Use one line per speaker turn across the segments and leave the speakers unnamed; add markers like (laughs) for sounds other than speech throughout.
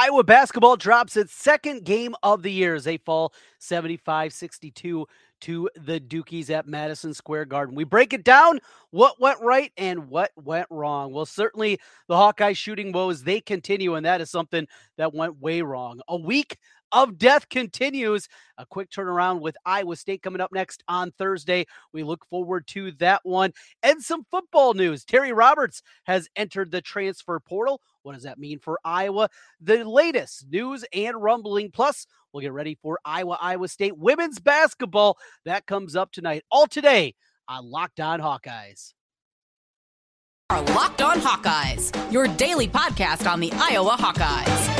Iowa basketball drops its second game of the year as they fall 75 62 to the Dukies at Madison Square Garden. We break it down what went right and what went wrong. Well, certainly the Hawkeye shooting woes, they continue, and that is something that went way wrong. A week of death continues. A quick turnaround with Iowa State coming up next on Thursday. We look forward to that one. And some football news. Terry Roberts has entered the transfer portal. What does that mean for Iowa? The latest news and rumbling. Plus, we'll get ready for Iowa Iowa State women's basketball. That comes up tonight. All today on Locked On Hawkeyes.
Our Locked On Hawkeyes, your daily podcast on the Iowa Hawkeyes.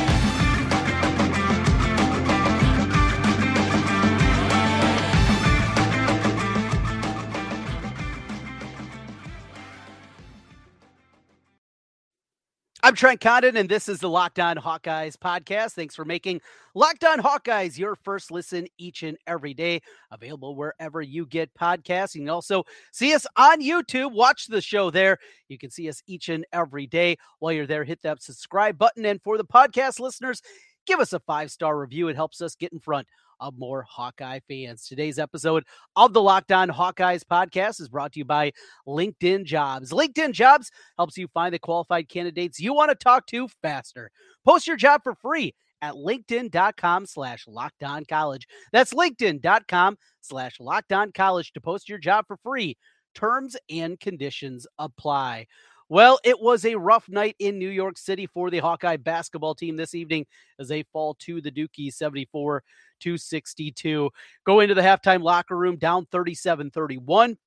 I'm Trent Condon, and this is the Locked On Hawkeyes podcast. Thanks for making Locked On Hawkeyes your first listen each and every day. Available wherever you get podcasts. You can also see us on YouTube. Watch the show there. You can see us each and every day. While you're there, hit that subscribe button. And for the podcast listeners, give us a five star review. It helps us get in front of more Hawkeye fans. Today's episode of the Locked On Hawkeyes podcast is brought to you by LinkedIn Jobs. LinkedIn Jobs helps you find the qualified candidates you want to talk to faster. Post your job for free at linkedin.com slash lockdown college. That's linkedin.com slash lockdown college to post your job for free. Terms and conditions apply. Well, it was a rough night in New York City for the Hawkeye basketball team this evening as they fall to the Dukies 74 to 62. Go into the halftime locker room down 37 31.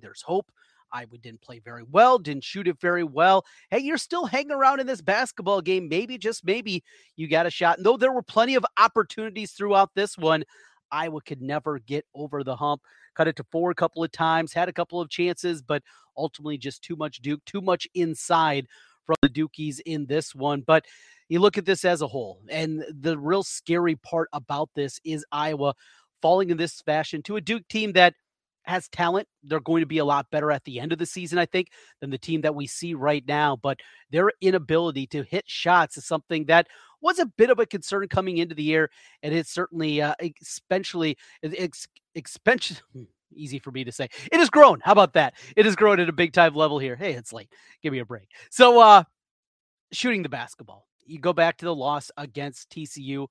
There's hope. Iowa didn't play very well, didn't shoot it very well. Hey, you're still hanging around in this basketball game. Maybe, just maybe, you got a shot. Though there were plenty of opportunities throughout this one, Iowa could never get over the hump. Cut it to four a couple of times, had a couple of chances, but ultimately just too much Duke, too much inside from the Dukies in this one. But you look at this as a whole, and the real scary part about this is Iowa falling in this fashion to a Duke team that has talent. They're going to be a lot better at the end of the season, I think, than the team that we see right now. But their inability to hit shots is something that was a bit of a concern coming into the year, and it's certainly, uh, especially, expensive. Easy for me to say. It has grown. How about that? It has grown at a big time level here. Hey, it's late. Give me a break. So, uh, shooting the basketball. You go back to the loss against TCU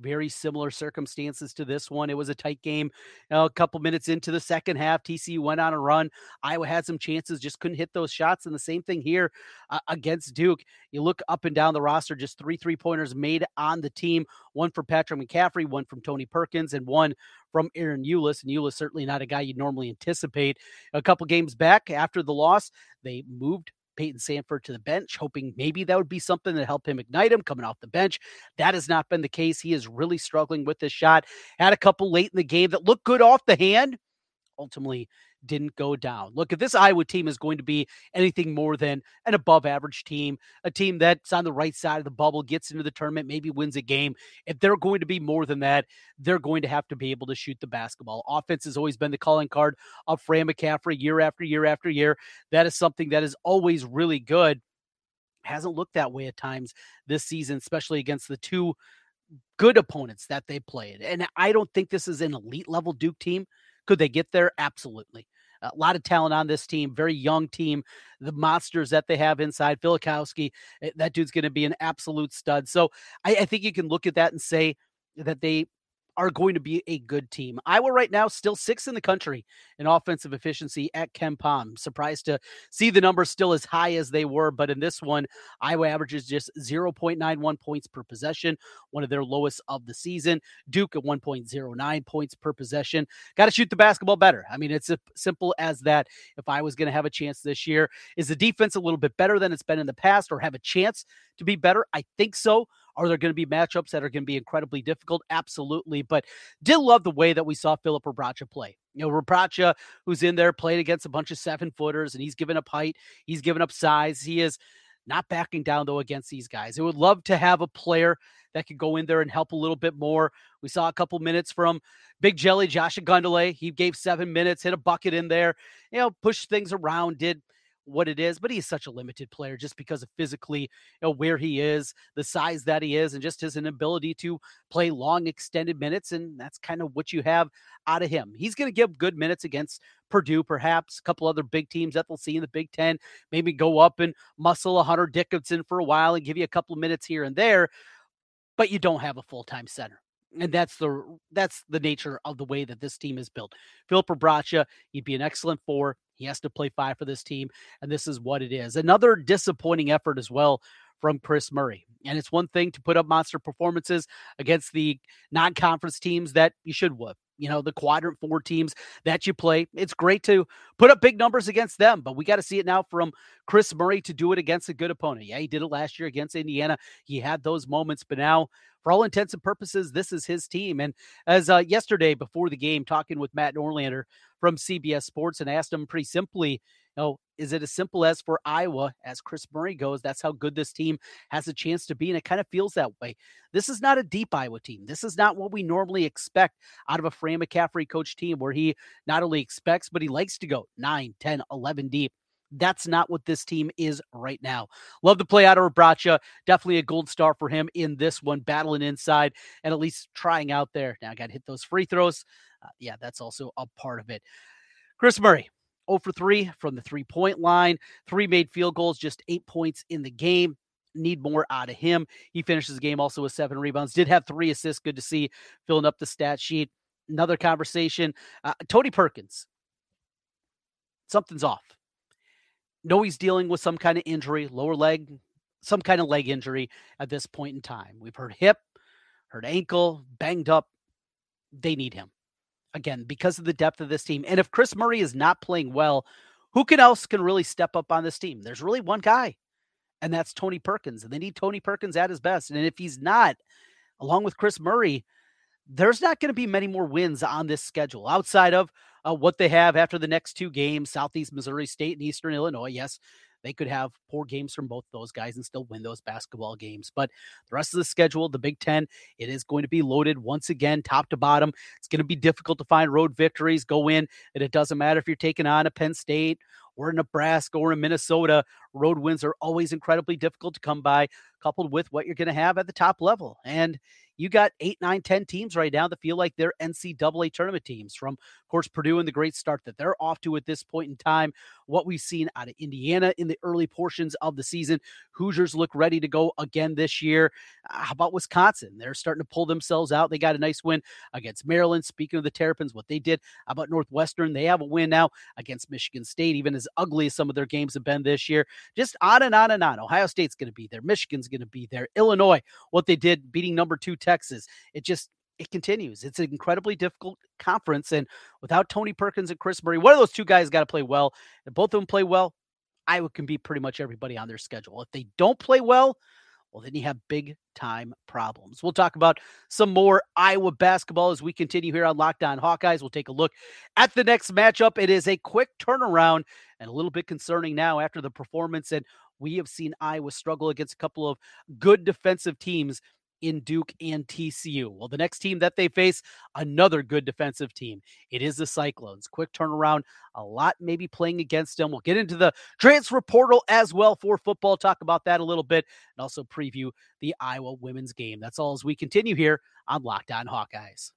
very similar circumstances to this one. It was a tight game. You know, a couple minutes into the second half, TCU went on a run. Iowa had some chances, just couldn't hit those shots. And the same thing here uh, against Duke. You look up and down the roster, just three three pointers made on the team one from Patrick McCaffery, one from Tony Perkins, and one from Ahron Ulis. And Ulis certainly not a guy you'd normally anticipate. A couple games back after the loss, they moved Payton Sandfort to the bench, hoping maybe that would be something that help him ignite him coming off the bench. That has not been the case. He is really struggling with this shot. Had a couple late in the game that looked good off the hand. Ultimately, didn't go down. Look, if this Iowa team is going to be anything more than an above average team, a team that's on the right side of the bubble, gets into the tournament, maybe wins a game, if they're going to be more than that, they're going to have to be able to shoot the basketball. Offense has always been the calling card of Fran McCaffery year after year after year. That is something that is always really good. Hasn't looked that way at times this season, especially against the two good opponents that they played. And I don't think this is an elite level Duke team. Could they get there? Absolutely. A lot of talent on this team, very young team. The monsters that they have inside, Filipowski, eh, that dude's going to be an absolute stud. So I, I think you can look at that and say that they are going to be a good team. Iowa right now still sixth in the country in offensive efficiency at KenPom. Surprised to see the numbers still as high as they were, but in this one, Iowa averages just 0.91 points per possession, one of their lowest of the season. Duke at 1.09 points per possession. Got to shoot the basketball better. I mean, it's as simple as that. If I was going to have a chance this year, is the defense a little bit better than it's been in the past or have a chance to be better? I think so. Are there going to be matchups that are going to be incredibly difficult? Absolutely. But did love the way that we saw Filip Rebraca play. You know, Rebraca, who's in there, played against a bunch of seven footers, and he's given up height, he's given up size. He is not backing down though against these guys. I would love to have a player that could go in there and help a little bit more. We saw a couple minutes from Big Jelly Josh Ogundele. He gave seven minutes, hit a bucket in there, you know, pushed things around, did what it is, but he's such a limited player just because of physically you know, where he is, the size that he is, and just his inability to play long extended minutes. And that's kind of what you have out of him. He's going to give good minutes against Purdue, perhaps a couple other big teams that they'll see in the Big Ten. Maybe go up and muscle a Hunter Dickinson for a while and give you a couple of minutes here and there. But you don't have a full time center and that's the that's the nature of the way that this team is built. Filip Rebraca, he'd be an excellent four. He has to play five for this team, and this is what it is. Another disappointing effort as well from Kris Murray. And it's one thing to put up monster performances against the non-conference teams that you should would. You know, the quadrant four teams that you play. It's great to put up big numbers against them, but we got to see it now from Kris Murray to do it against a good opponent. Yeah, he did it last year against Indiana. He had those moments, but now for all intents and purposes, this is his team. And as uh, yesterday before the game, talking with Matt Norlander from CBS Sports and asked him pretty simply, know, is it as simple as for Iowa, as Kris Murray goes? That's how good this team has a chance to be. And it kind of feels that way. This is not a deep Iowa team. This is not what we normally expect out of a Fran McCaffery coach team, where he not only expects, but he likes to go 9, 10, 11 deep. That's not what this team is right now. Love the play out of Rebraca. Definitely a gold star for him in this one, battling inside and at least trying out there. Now I got to hit those free throws. Uh, yeah, that's also a part of it. Kris Murray, 0 for 3 from the three point line, three made field goals, just eight points in the game. Need more out of him. He finishes the game also with seven rebounds, did have three assists. Good to see filling up the stat sheet. Another conversation. Uh, Tony Perkins, something's off know he's dealing with some kind of injury, lower leg, some kind of leg injury at this point in time. We've heard hip, heard ankle, banged up. They need him again because of the depth of this team. And if Kris Murray is not playing well, who can else can really step up on this team? There's really one guy, and that's Tony Perkins. And they need Tony Perkins at his best. And if he's not, along with Kris Murray, there's not going to be many more wins on this schedule outside of uh, what they have after the next two games Southeast Missouri State and Eastern Illinois. Yes, they could have poor games from both those guys and still win those basketball games. But the rest of the schedule, the Big Ten, it is going to be loaded once again, top to bottom. It's going to be difficult to find road victories, go in, and it doesn't matter if you're taking on a Penn State or Nebraska or in Minnesota. Road wins are always incredibly difficult to come by, coupled with what you're going to have at the top level. And you got eight, nine, ten teams right now that feel like they're NCAA tournament teams. From, of course, Purdue and the great start that they're off to at this point in time. What we've seen out of Indiana in the early portions of the season. Hoosiers look ready to go again this year. Uh, how about Wisconsin? They're starting to pull themselves out. They got a nice win against Maryland. Speaking of the Terrapins, what they did. How about Northwestern? They have a win now against Michigan State, even as ugly as some of their games have been this year. Just on and on and on. Ohio State's going to be there. Michigan's going to be there. Illinois, what they did beating number two Texas. It just it continues. It's an incredibly difficult conference. And without Tony Perkins and Kris Murray, one of those two guys got to play well. If both of them play well, Iowa can beat pretty much everybody on their schedule. If they don't play well, well, then you have big time problems. We'll talk about some more Iowa basketball as we continue here on Locked On Hawkeyes. We'll take a look at the next matchup. It is a quick turnaround and a little bit concerning now after the performance. And we have seen Iowa struggle against a couple of good defensive teams in Duke and TCU. Well, the next team that they face, another good defensive team. It is the Cyclones. Quick turnaround, a lot maybe playing against them. We'll get into the transfer portal as well for football, talk about that a little bit, and also preview the Iowa women's game. That's all as we continue here on Locked On Hawkeyes.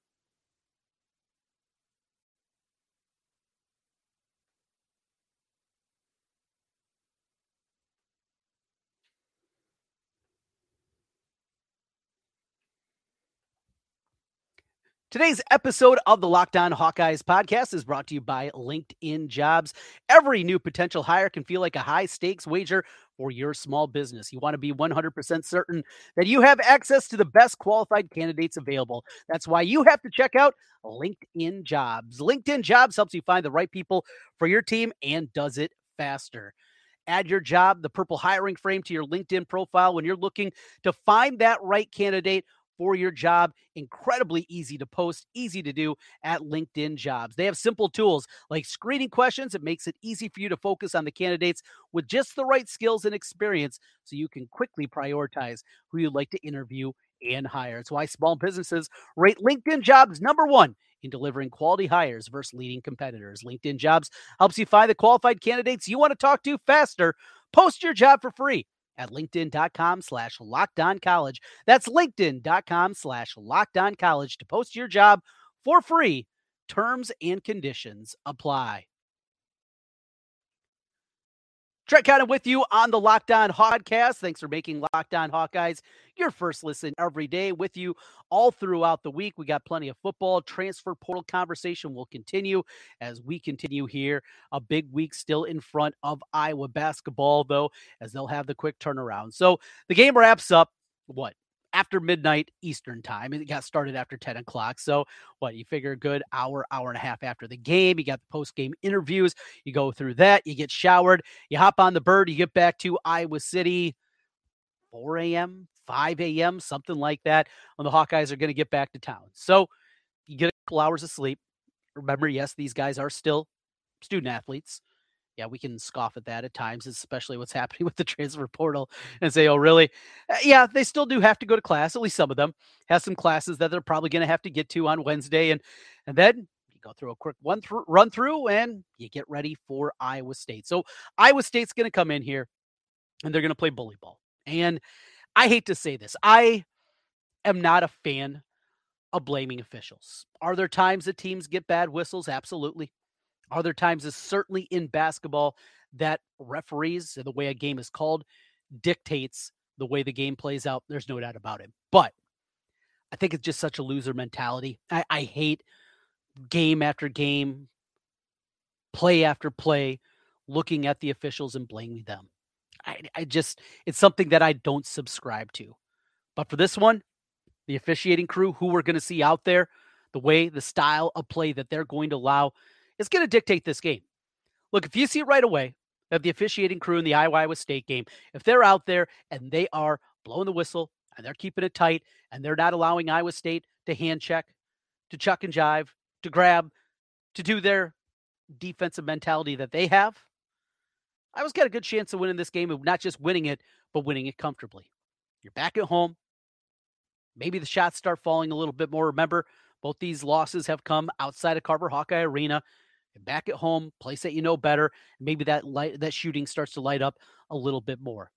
Today's episode of the Locked On Hawkeyes podcast is brought to you by LinkedIn Jobs. Every new potential hire can feel like a high stakes wager for your small business. You want to be 100% certain that you have access to the best qualified candidates available. That's why you have to check out LinkedIn Jobs. LinkedIn Jobs helps you find the right people for your team and does it faster. Add your job, the purple hiring frame to your LinkedIn profile when you're looking to find that right candidate for your job. Incredibly easy to post, easy to do at LinkedIn Jobs. They have simple tools like screening questions. It makes it easy for you to focus on the candidates with just the right skills and experience so you can quickly prioritize who you'd like to interview and hire. It's why small businesses rate LinkedIn Jobs number one in delivering quality hires versus leading competitors. LinkedIn Jobs helps you find the qualified candidates you want to talk to faster. Post your job for free at linkedin.com slash college. That's linkedin.com slash college to post your job for free. Terms and conditions apply. Trent Condon with you on the Locked On Podcast. Thanks for making Locked On Hawkeyes your first listen every day with you all throughout the week. We got plenty of football. Transfer portal conversation will continue as we continue here. A big week still in front of Iowa basketball, though, as they'll have the quick turnaround. So the game wraps up, what, after midnight Eastern time. It got started after 10 o'clock. So, what you figure a good hour, hour and a half after the game. You got the post game interviews. You go through that. You get showered. You hop on the bird. You get back to Iowa City 4 a.m., 5 a.m., something like that, when the Hawkeyes are going to get back to town. So, you get a couple hours of sleep. Remember, yes, these guys are still student athletes yeah, we can scoff at that at times, especially what's (laughs) happening with the transfer portal and say, oh, really? Uh, yeah, they still do have to go to class. At least some of them have some classes that they're probably going to have to get to on Wednesday. And, and then you go through a quick one through, run through and you get ready for Iowa State. So Iowa State's going to come in here and they're going to play bully ball. And I hate to say this, I am not a fan of blaming officials. Are there times that teams get bad whistles? Absolutely. Are there times, is certainly in basketball, that referees and the way a game is called dictates the way the game plays out. There's no doubt about it. But I think it's just such a loser mentality. I, I hate game after game, play after play, looking at the officials and blaming them. I, I just, it's something that I don't subscribe to. But for this one, the officiating crew, who we're going to see out there, the way, the style of play that they're going to allow, is going to dictate this game. Look, if you see it right away that the officiating crew in the Iowa State game, if they're out there and they are blowing the whistle and they're keeping it tight and they're not allowing Iowa State to hand check, to chuck and jive, to grab, to do their defensive mentality that they have, Iowa's got a good chance of winning this game of not just winning it, but winning it comfortably. You're back at home. Maybe the shots start falling a little bit more. Remember, both these losses have come outside of Carver Hawkeye Arena back at home, place that you know better, maybe that light that shooting starts to light up a little bit more.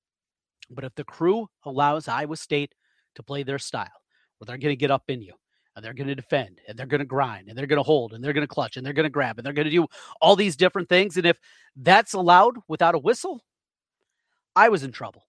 But if the crew allows Iowa State to play their style, where they're going to get up in you, and they're going to defend, and they're going to grind, and they're going to hold, and they're going to clutch, and they're going to grab, and they're going to do all these different things, and if that's allowed without a whistle, I was in trouble.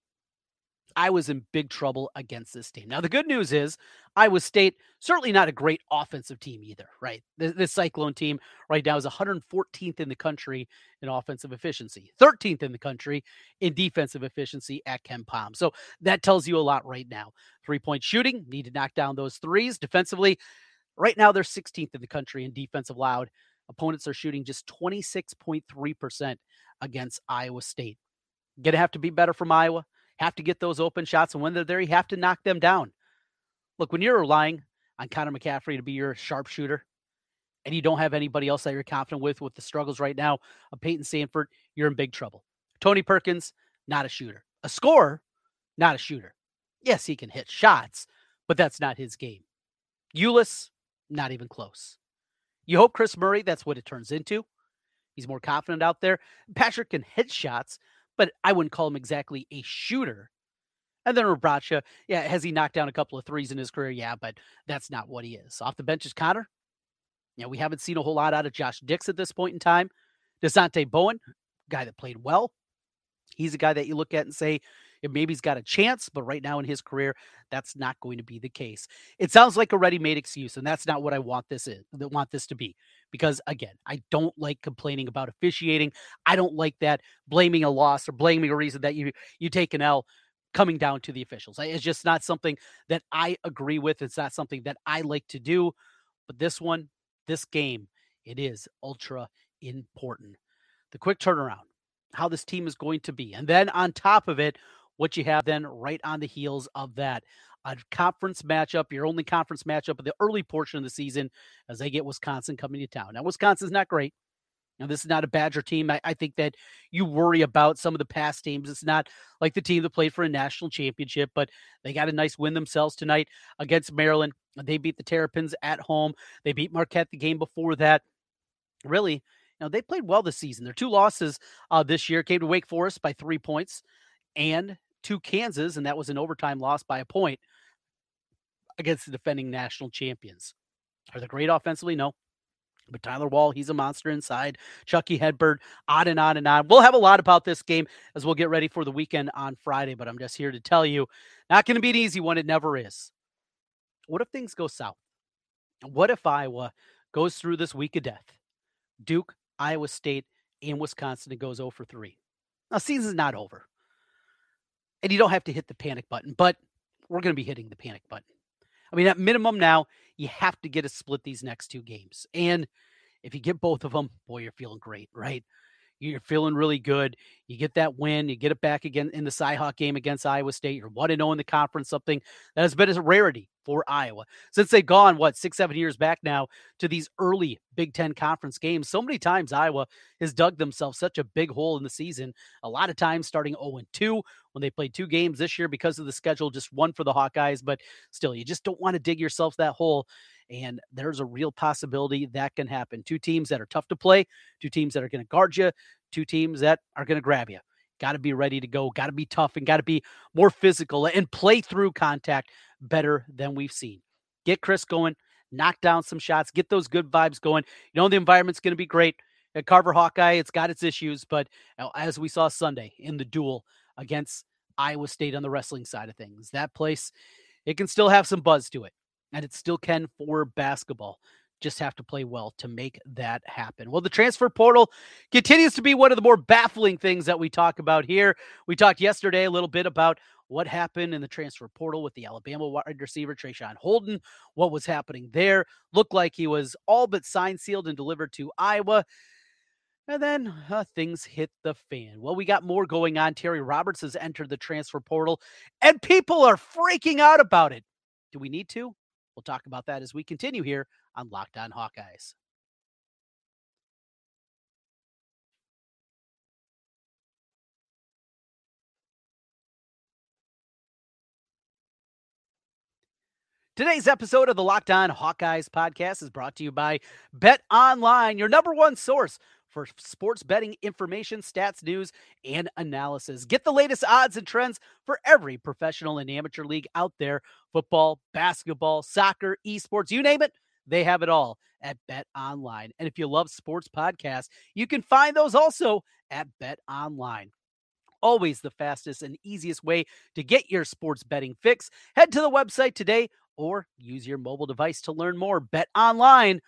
I was in big trouble against this team. Now, the good news is Iowa State, certainly not a great offensive team either, right? This, this, Cyclone team right now is 114th in the country in offensive efficiency, 13th in the country in defensive efficiency at KenPom. So that tells you a lot right now. Three point shooting, need to knock down those threes. Defensively, right now they're 16th in the country in defensive loud. Opponents are shooting just 26.3% against Iowa State. To have to be better from Iowa have to get those open shots. And when they're there, you have to knock them down. Look, when you're relying on Connor McCaffery to be your sharpshooter and you don't have anybody else that you're confident with with the struggles right now of Payton Sandfort, you're in big trouble. Tony Perkins, not a shooter. A scorer, not a shooter. Yes, he can hit shots, but that's not his game. Ulis, not even close. You hope Kris Murray, that's what it turns into. He's more confident out there. Patrick can hit shots, but I wouldn't call him exactly a shooter. And then Rebraca, yeah, has he knocked down a couple of threes in his career? Yeah, but that's not what he is. Off the bench is Connor. Yeah, we haven't seen a whole lot out of Josh Dix at this point in time. Dasonte Bowen, guy that played well. He's a guy that you look at and say, maybe he's got a chance, but right now in his career, that's not going to be the case. It sounds like a ready-made excuse, and that's not what I want this is. Want this to be because again, I don't like complaining about officiating. I don't like that blaming a loss or blaming a reason that you you take an L coming down to the officials. It's just not something that I agree with. It's not something that I like to do. But this one, this game, it is ultra important. The quick turnaround, how this team is going to be. And then on top of it, what you have then right on the heels of that a conference matchup, your only conference matchup of the early portion of the season as they get Wisconsin coming to town. Now, Wisconsin's not great. Now, this is not a Badger team. I, I, think that you worry about some of the past teams. It's not like the team that played for a national championship, but they got a nice win themselves tonight against Maryland. They beat the Terrapins at home. They beat Marquette the game before that. Really, you know, they played well this season. Their two losses uh, this year came to Wake Forest by three points and to Kansas, and that was an overtime loss by a point against the defending national champions. Are they great offensively? No. But Tyler Wahl, he's a monster inside. Chucky Hepburn, on and on and on. We'll have a lot about this game as we'll get ready for the weekend on Friday. But I'm just here to tell you, not going to be an easy one. It never is. What if things go south? What if Iowa goes through this week of death? Duke, Iowa State, and Wisconsin, it goes 0 for 3. Now, season's not over. And you don't have to hit the panic button, but we're going to be hitting the panic button. I mean, at minimum now, you have to get a split these next two games. And if you get both of them, boy, you're feeling great, right? You're feeling really good. You get that win. You get it back again in the Cyhawk game against Iowa State. You're 1 0 in the conference, something that has been a rarity for Iowa since they've gone, what, six, seven years back now to these early Big Ten conference games. So many times Iowa has dug themselves such a big hole in the season. A lot of times starting 0 2 when they played two games this year because of the schedule, just one for the Hawkeyes. But still, you just don't want to dig yourself that hole. And there's a real possibility that can happen. Two teams that are tough to play, two teams that are going to guard you, two teams that are going to grab you. Got to be ready to go, got to be tough, and got to be more physical and play through contact better than we've seen. Get Kris going, knock down some shots, get those good vibes going. You know, the environment's going to be great. At Carver Hawkeye, it's got its issues, but as we saw Sunday in the duel against Iowa State on the wrestling side of things, that place, it can still have some buzz to it and it still can for basketball. Just have to play well to make that happen. Well, the transfer portal continues to be one of the more baffling things that we talk about here. We talked yesterday a little bit about what happened in the transfer portal with the Alabama wide receiver Traeshon Holden, what was happening there. Looked like he was all but signed, sealed, and delivered to Iowa. And then uh, things hit the fan. Well, we got more going on. Terry Roberts has entered the transfer portal, and people are freaking out about it. Do we need to? We'll talk about that as we continue here on Locked On Hawkeyes. Today's episode of the Locked On Hawkeyes podcast is brought to you by Bet Online, your number one source for sports betting information, stats, news, and analysis. Get the latest odds and trends for every professional and amateur league out there football, basketball, soccer, esports, you name it. They have it all at Bet Online. And if you love sports podcasts, you can find those also at Bet Online always the fastest and easiest way to get your sports betting fix. Head to the website today or use your mobile device to learn more. Bet online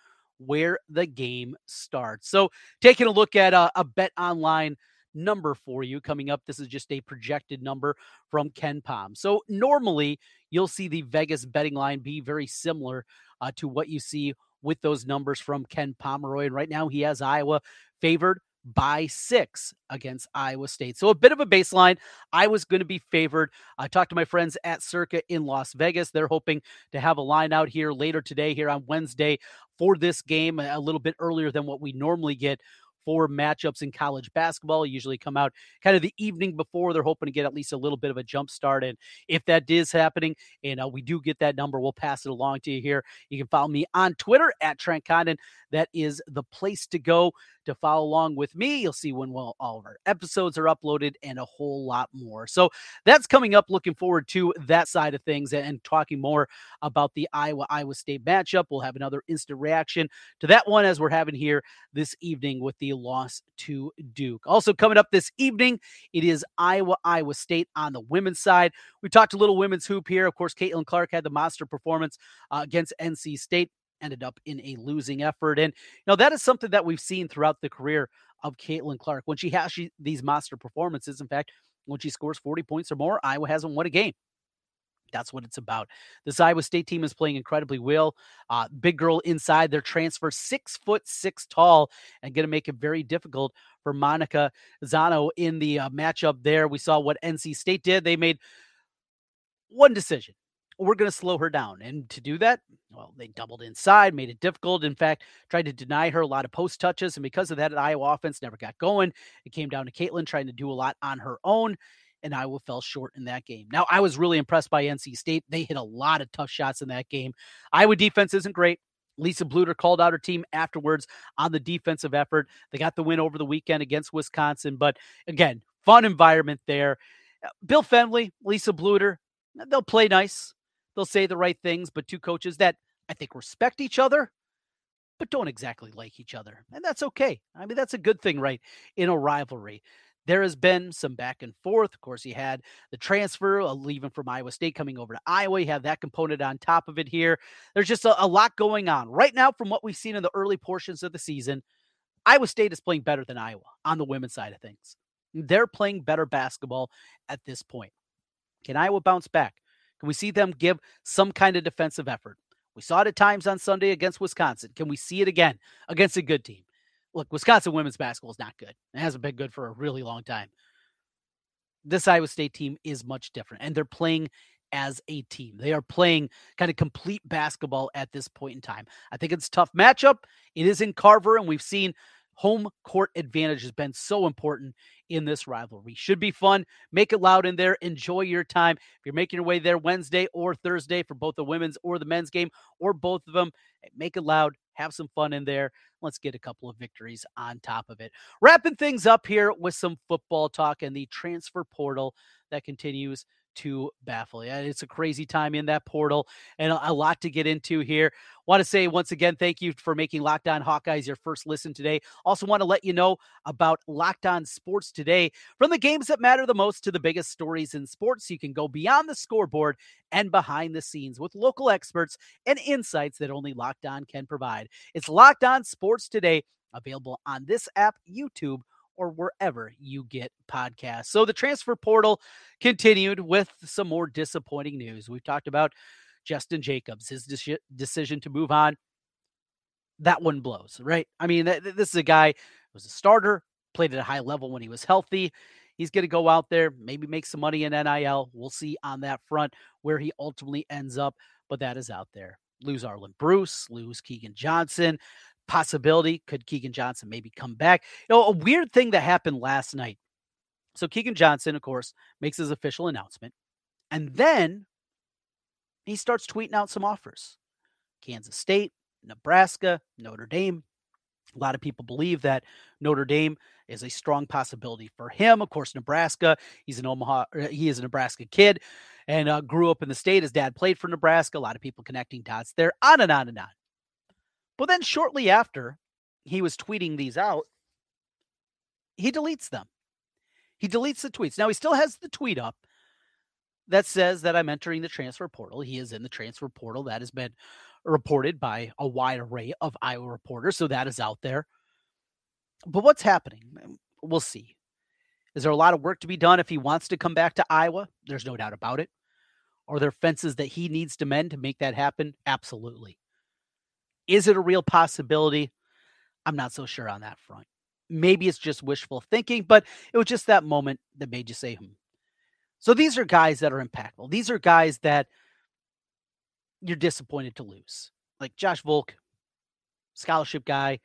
where the game starts. So, taking a look at a, a bet online number for you coming up. This is just a projected number from KenPom. So, normally you'll see the Vegas betting line be very similar uh, to what you see with those numbers from Ken Pomeroy. And right now he has Iowa favored by six against Iowa State. So a bit of a baseline. I was going to be favored. I talked to my friends at Circa in Las Vegas. They're hoping to have a line out here later today, here on Wednesday, for this game, a little bit earlier than what we normally get for matchups in college basketball. Usually come out kind of the evening before. They're hoping to get at least a little bit of a jump start. And if that is happening, and uh, we do get that number, we'll pass it along to you here. You can follow me on Twitter at Trent Condon. That is the place to go to follow along with me. You'll see when all of our episodes are uploaded and a whole lot more. So that's coming up. Looking forward to that side of things and, and talking more about the Iowa Iowa State matchup. We'll have another instant reaction to that one as we're having here this evening with the loss to Duke. Also coming up this evening, it is Iowa Iowa State on the women's side. We talked a little women's hoop here. Of course, Caitlin Clark had the monster performance uh, against NC State ended up in a losing effort. And you know that is something that we've seen throughout the career of Caitlin Clark when she has she, these monster performances. In fact, when she scores 40 points or more, Iowa hasn't won a game. That's what it's about. This Iowa State team is playing incredibly well. Uh, big girl inside their transfer, six foot six tall, and going to make it very difficult for Monika Czinano in the uh, matchup there. We saw what NC State did. They made one decision we're going to slow her down. And to do that, well, they doubled inside, made it difficult. In fact, tried to deny her a lot of post touches. And because of that, Iowa offense never got going. It came down to Caitlin trying to do a lot on her own, and Iowa fell short in that game. Now, I was really impressed by NC State. They hit a lot of tough shots in that game. Iowa defense isn't great. Lisa Bluder called out her team afterwards on the defensive effort. They got the win over the weekend against Wisconsin. But again, fun environment there. Bill Fennelly, Lisa Bluder, they'll play nice. They'll say the right things, but two coaches that I think respect each other, but don't exactly like each other. And that's okay. I mean, that's a good thing, right? In a rivalry. There has been some back and forth. Of course, you had the transfer, uh, leaving from Iowa State, coming over to Iowa. You have that component on top of it here. There's just a, a lot going on. Right now, from what we've seen in the early portions of the season, Iowa State is playing better than Iowa on the women's side of things. They're playing better basketball at this point. Can Iowa bounce back? Can we see them give some kind of defensive effort? We saw it at times on Sunday against Wisconsin. Can we see it again against a good team? Look, Wisconsin women's basketball is not good. It hasn't been good for a really long time. This Iowa State team is much different, and they're playing as a team. They are playing kind of complete basketball at this point in time. I think it's tough matchup. It is in Carver, and we've seen home court advantage has been so important in this rivalry. Should be fun. Make it loud in there. Enjoy your time. If you're making your way there Wednesday or Thursday for both the women's or the men's game or both of them, eh, make it loud. Have some fun in there. Let's get a couple of victories on top of it. Wrapping things up here with some football talk and the transfer portal that continues to baffle. Yeah, it's a crazy time in that portal and a, lot to get into here. Want to say once again, thank you for making Locked On Hawkeyes your first listen today. Also, want to let you know about Locked On Sports today. From the games that matter the most to the biggest stories in sports, you can go beyond the scoreboard and behind the scenes with local experts and insights that only Locked On can provide. It's Locked On Sports today, available on this app, YouTube, or wherever you get podcasts. So the transfer portal continued with some more disappointing news. We've talked about Justin Jacobs, his de- decision to move on. That one blows, right? I mean, th- this is a guy was a starter, played at a high level when he was healthy. He's going to go out there, maybe make some money in NIL. We'll see on that front where he ultimately ends up, but that is out there. Lose Arland Bruce, lose Keegan Johnson possibility. Could Keegan Johnson maybe come back? You know, a weird thing that happened last night. So Keegan Johnson, of course, makes his official announcement. And then he starts tweeting out some offers. Kansas State, Nebraska, Notre Dame. A lot of people believe that Notre Dame is a strong possibility for him. Of course, Nebraska. He's an Omaha. He is a Nebraska kid, and uh, grew up in the state. His dad played for Nebraska. A lot of people connecting dots there. On and on and on. But then shortly after he was tweeting these out, he deletes them. He deletes the tweets. Now he still has the tweet up that says that I'm entering the transfer portal. He is in the transfer portal. That has been reported by a wide array of Iowa reporters. So that is out there. But what's happening? Mm, we'll see. Is there a lot of work to be done if he wants to come back to Iowa? There's no doubt about it. Are there fences that he needs to mend to make that happen? Absolutely. Is it a real possibility? I'm not so sure on that front. Maybe it's just wishful thinking, but it was just that moment that made you say, hmm. So these are guys that are impactful. These are guys that you're disappointed to lose. Like Josh Volk, scholarship guy,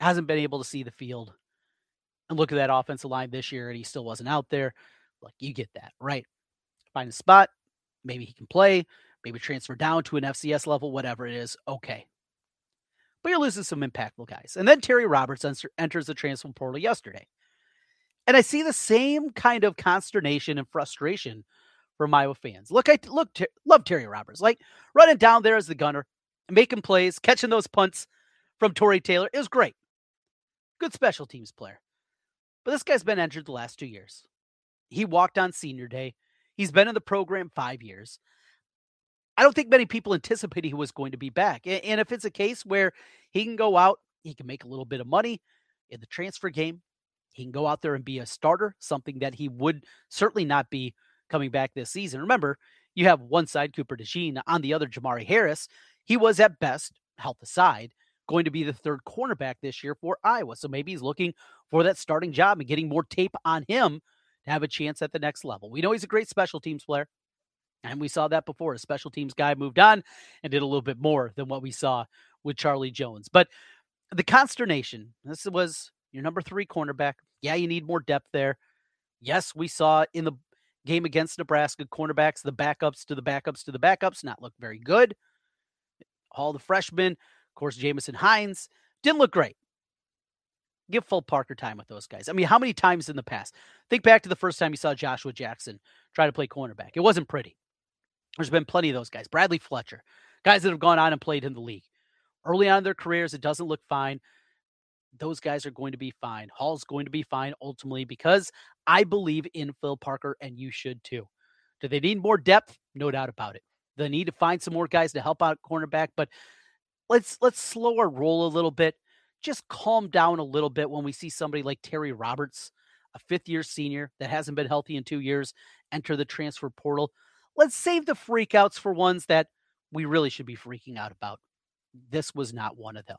hasn't been able to see the field. And look at that offensive line this year, and he still wasn't out there. Like you get that, right? Find a spot. Maybe he can play. Maybe transfer down to an FCS level, whatever it is. Okay but you're losing some impactful guys. And then Terry Roberts enters the transfer portal yesterday. And I see the same kind of consternation and frustration from Iowa fans. Look, I look, love Terry Roberts. Like running down there as the gunner, making plays, catching those punts from Tory Taylor is great. Good special teams player. But this guy's been injured the last two years. He walked on senior day. He's been in the program five years. I don't think many people anticipated he was going to be back. And if it's a case where he can go out, he can make a little bit of money in the transfer game, he can go out there and be a starter, something that he would certainly not be coming back this season. Remember, you have one side Cooper DeJean, on the other Jermari Harris. He was at best, health aside, going to be the third cornerback this year for Iowa. So maybe he's looking for that starting job and getting more tape on him to have a chance at the next level. We know he's a great special teams player. And we saw that before. A special teams guy moved on and did a little bit more than what we saw with Charlie Jones. But the consternation this was your number three cornerback. Yeah, you need more depth there. Yes, we saw in the game against Nebraska, cornerbacks, the backups to the backups to the backups, not look very good. All the freshmen, of course, Jamison Hines, didn't look great. Give Phil Parker time with those guys. I mean, how many times in the past? Think back to the first time you saw Joshua Jackson try to play cornerback. It wasn't pretty. There's been plenty of those guys. Bradley Fletcher, guys that have gone on and played in the league. Early on in their careers, it doesn't look fine. Those guys are going to be fine. Hall's going to be fine ultimately because I believe in Phil Parker, and you should too. Do they need more depth? No doubt about it. They need to find some more guys to help out cornerback, but let's let's slow our roll a little bit. Just calm down a little bit when we see somebody like Terry Roberts, a fifth year senior that hasn't been healthy in two years, enter the transfer portal. Let's save the freakouts for ones that we really should be freaking out about. This was not one of them.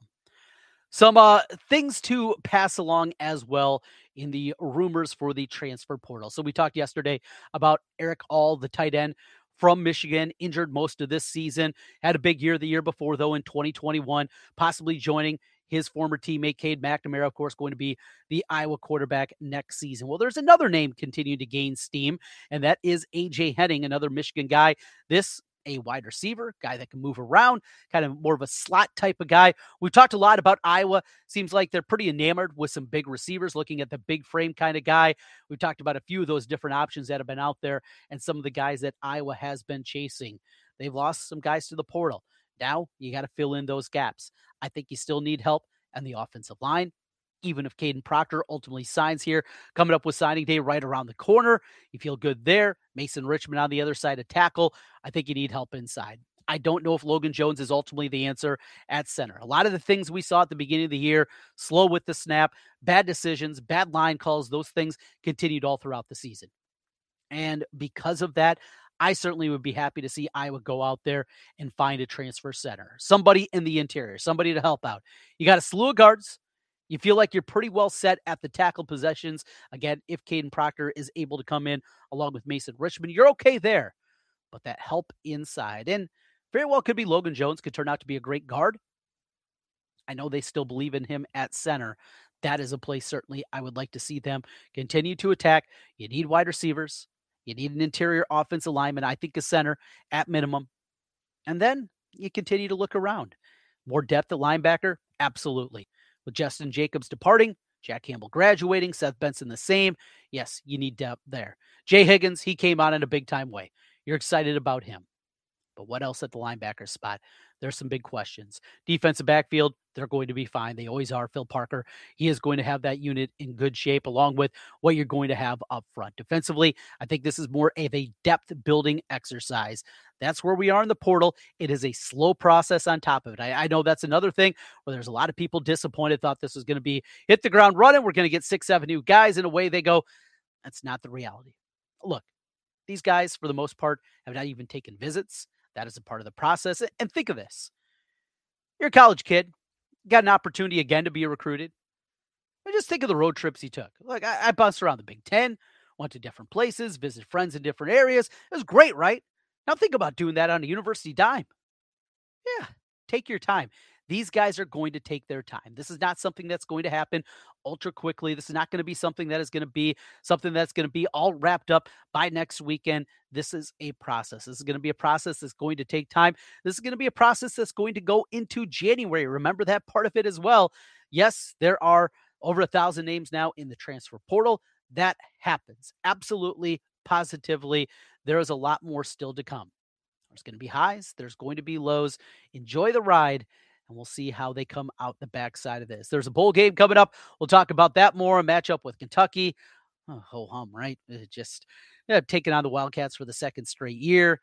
Some uh, things to pass along as well in the rumors for the transfer portal. So we talked yesterday about Erick All, the tight end from Michigan, injured most of this season, had a big year the year before, though, in 2021, possibly joining his former teammate Cade McNamara, of course, going to be the Iowa quarterback next season. Well, there's another name continuing to gain steam, and that is AJ Henning, another Michigan guy. This a wide receiver, guy that can move around, kind of more of a slot type of guy. We've talked a lot about Iowa. Seems like they're pretty enamored with some big receivers, looking at the big frame kind of guy. We've talked about a few of those different options that have been out there and some of the guys that Iowa has been chasing. They've lost some guys to the portal. Now you got to fill in those gaps. I think you still need help and the offensive line even if Kadyn Proctor ultimately signs here, coming up with signing day right around the corner. You feel good there. Mason Richmond on the other side of tackle. I think you need help inside. I don't know if Logan Jones is ultimately the answer at center. A lot of the things we saw at the beginning of the year, slow with the snap, bad decisions, bad line calls, those things continued all throughout the season. And because of that, I certainly would be happy to see Iowa go out there and find a transfer center, somebody in the interior, somebody to help out. You got a slew of guards. You feel like you're pretty well set at the tackle possessions. Again, if Kadyn Proctor is able to come in along with Mason Richmond, you're okay there. But that help inside, and very well could be Logan Jones, could turn out to be a great guard. I know they still believe in him at center. That is a place certainly I would like to see them continue to attack. You need wide receivers. You need an interior offensive lineman. I think a center at minimum. And then you continue to look around. More depth at linebacker? Absolutely. With Justin Jacobs departing, Jack Campbell graduating, Seth Benson the same. Yes, you need depth there. Jay Higgins, he came on in a big time way. You're excited about him. But what else at the linebacker spot? There's some big questions. Defensive backfield, they're going to be fine. They always are. Phil Parker, he is going to have that unit in good shape, along with what you're going to have up front. Defensively, I think this is more of a depth building exercise. That's where we are in the portal. It is a slow process on top of it. I, I know that's another thing where there's a lot of people disappointed, thought this was going to be hit the ground running. We're going to get six, seven new guys, and away they go. That's not the reality. Look, these guys, for the most part, have not even taken visits. That is a part of the process. And think of this you're a college kid, got an opportunity again to be recruited. And just think of the road trips he took. Like, I, I bounced around the Big Ten, went to different places, visited friends in different areas. It was great, right? Now think about doing that on a university dime. Yeah, take your time. These guys are going to take their time. This is not something that's going to happen ultra quickly. This is not going to be something that is going to be something that's going to be all wrapped up by next weekend. This is a process. This is going to be a process that's going to take time. This is going to be a process that's going to go into January. Remember that part of it as well. Yes, there are over a thousand names now in the transfer portal. That happens absolutely, positively. There is a lot more still to come. There's going to be highs, there's going to be lows. Enjoy the ride and we'll see how they come out the backside of this. There's a bowl game coming up. We'll talk about that more. A matchup with Kentucky. Oh, ho hum, right? It just yeah, taking on the Wildcats for the second straight year.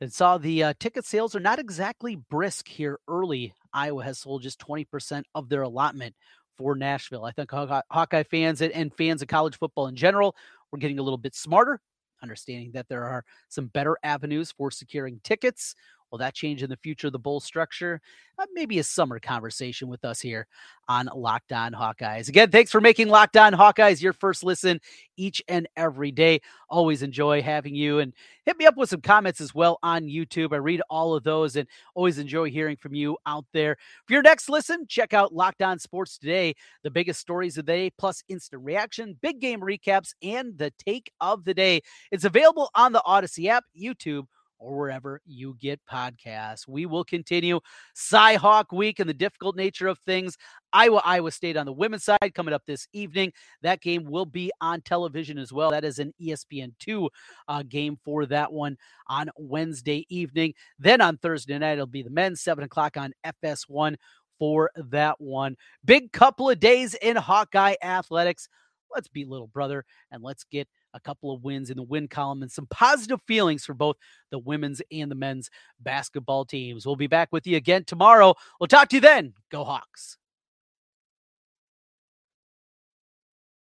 And saw the uh, ticket sales are not exactly brisk here early. Iowa has sold just 20% of their allotment for Nashville. I think Hawkeye fans and fans of college football in general, we're getting a little bit smarter, understanding that there are some better avenues for securing tickets Will that change in the future of the bowl structure? Uh, maybe a summer conversation with us here on Locked On Hawkeyes. Again, thanks for making Locked On Hawkeyes your first listen each and every day. Always enjoy having you and hit me up with some comments as well on YouTube. I read all of those and always enjoy hearing from you out there. For your next listen, check out Locked On Sports Today, the biggest stories of the day, plus instant reaction, big game recaps, and the take of the day. It's available on the Odyssey app, YouTube, or wherever you get podcasts. We will continue Cyhawk Week and the difficult nature of things. Iowa, Iowa State on the women's side coming up this evening. That game will be on television as well. That is an ESPN2 uh, game for that one on Wednesday evening. Then on Thursday night, it'll be the men's, 7 o'clock on FS1 for that one. Big couple of days in Hawkeye athletics. Let's beat little brother and let's get a couple of wins in the win column and some positive feelings for both the women's and the men's basketball teams. We'll be back with you again tomorrow. We'll talk to you then. Go Hawks.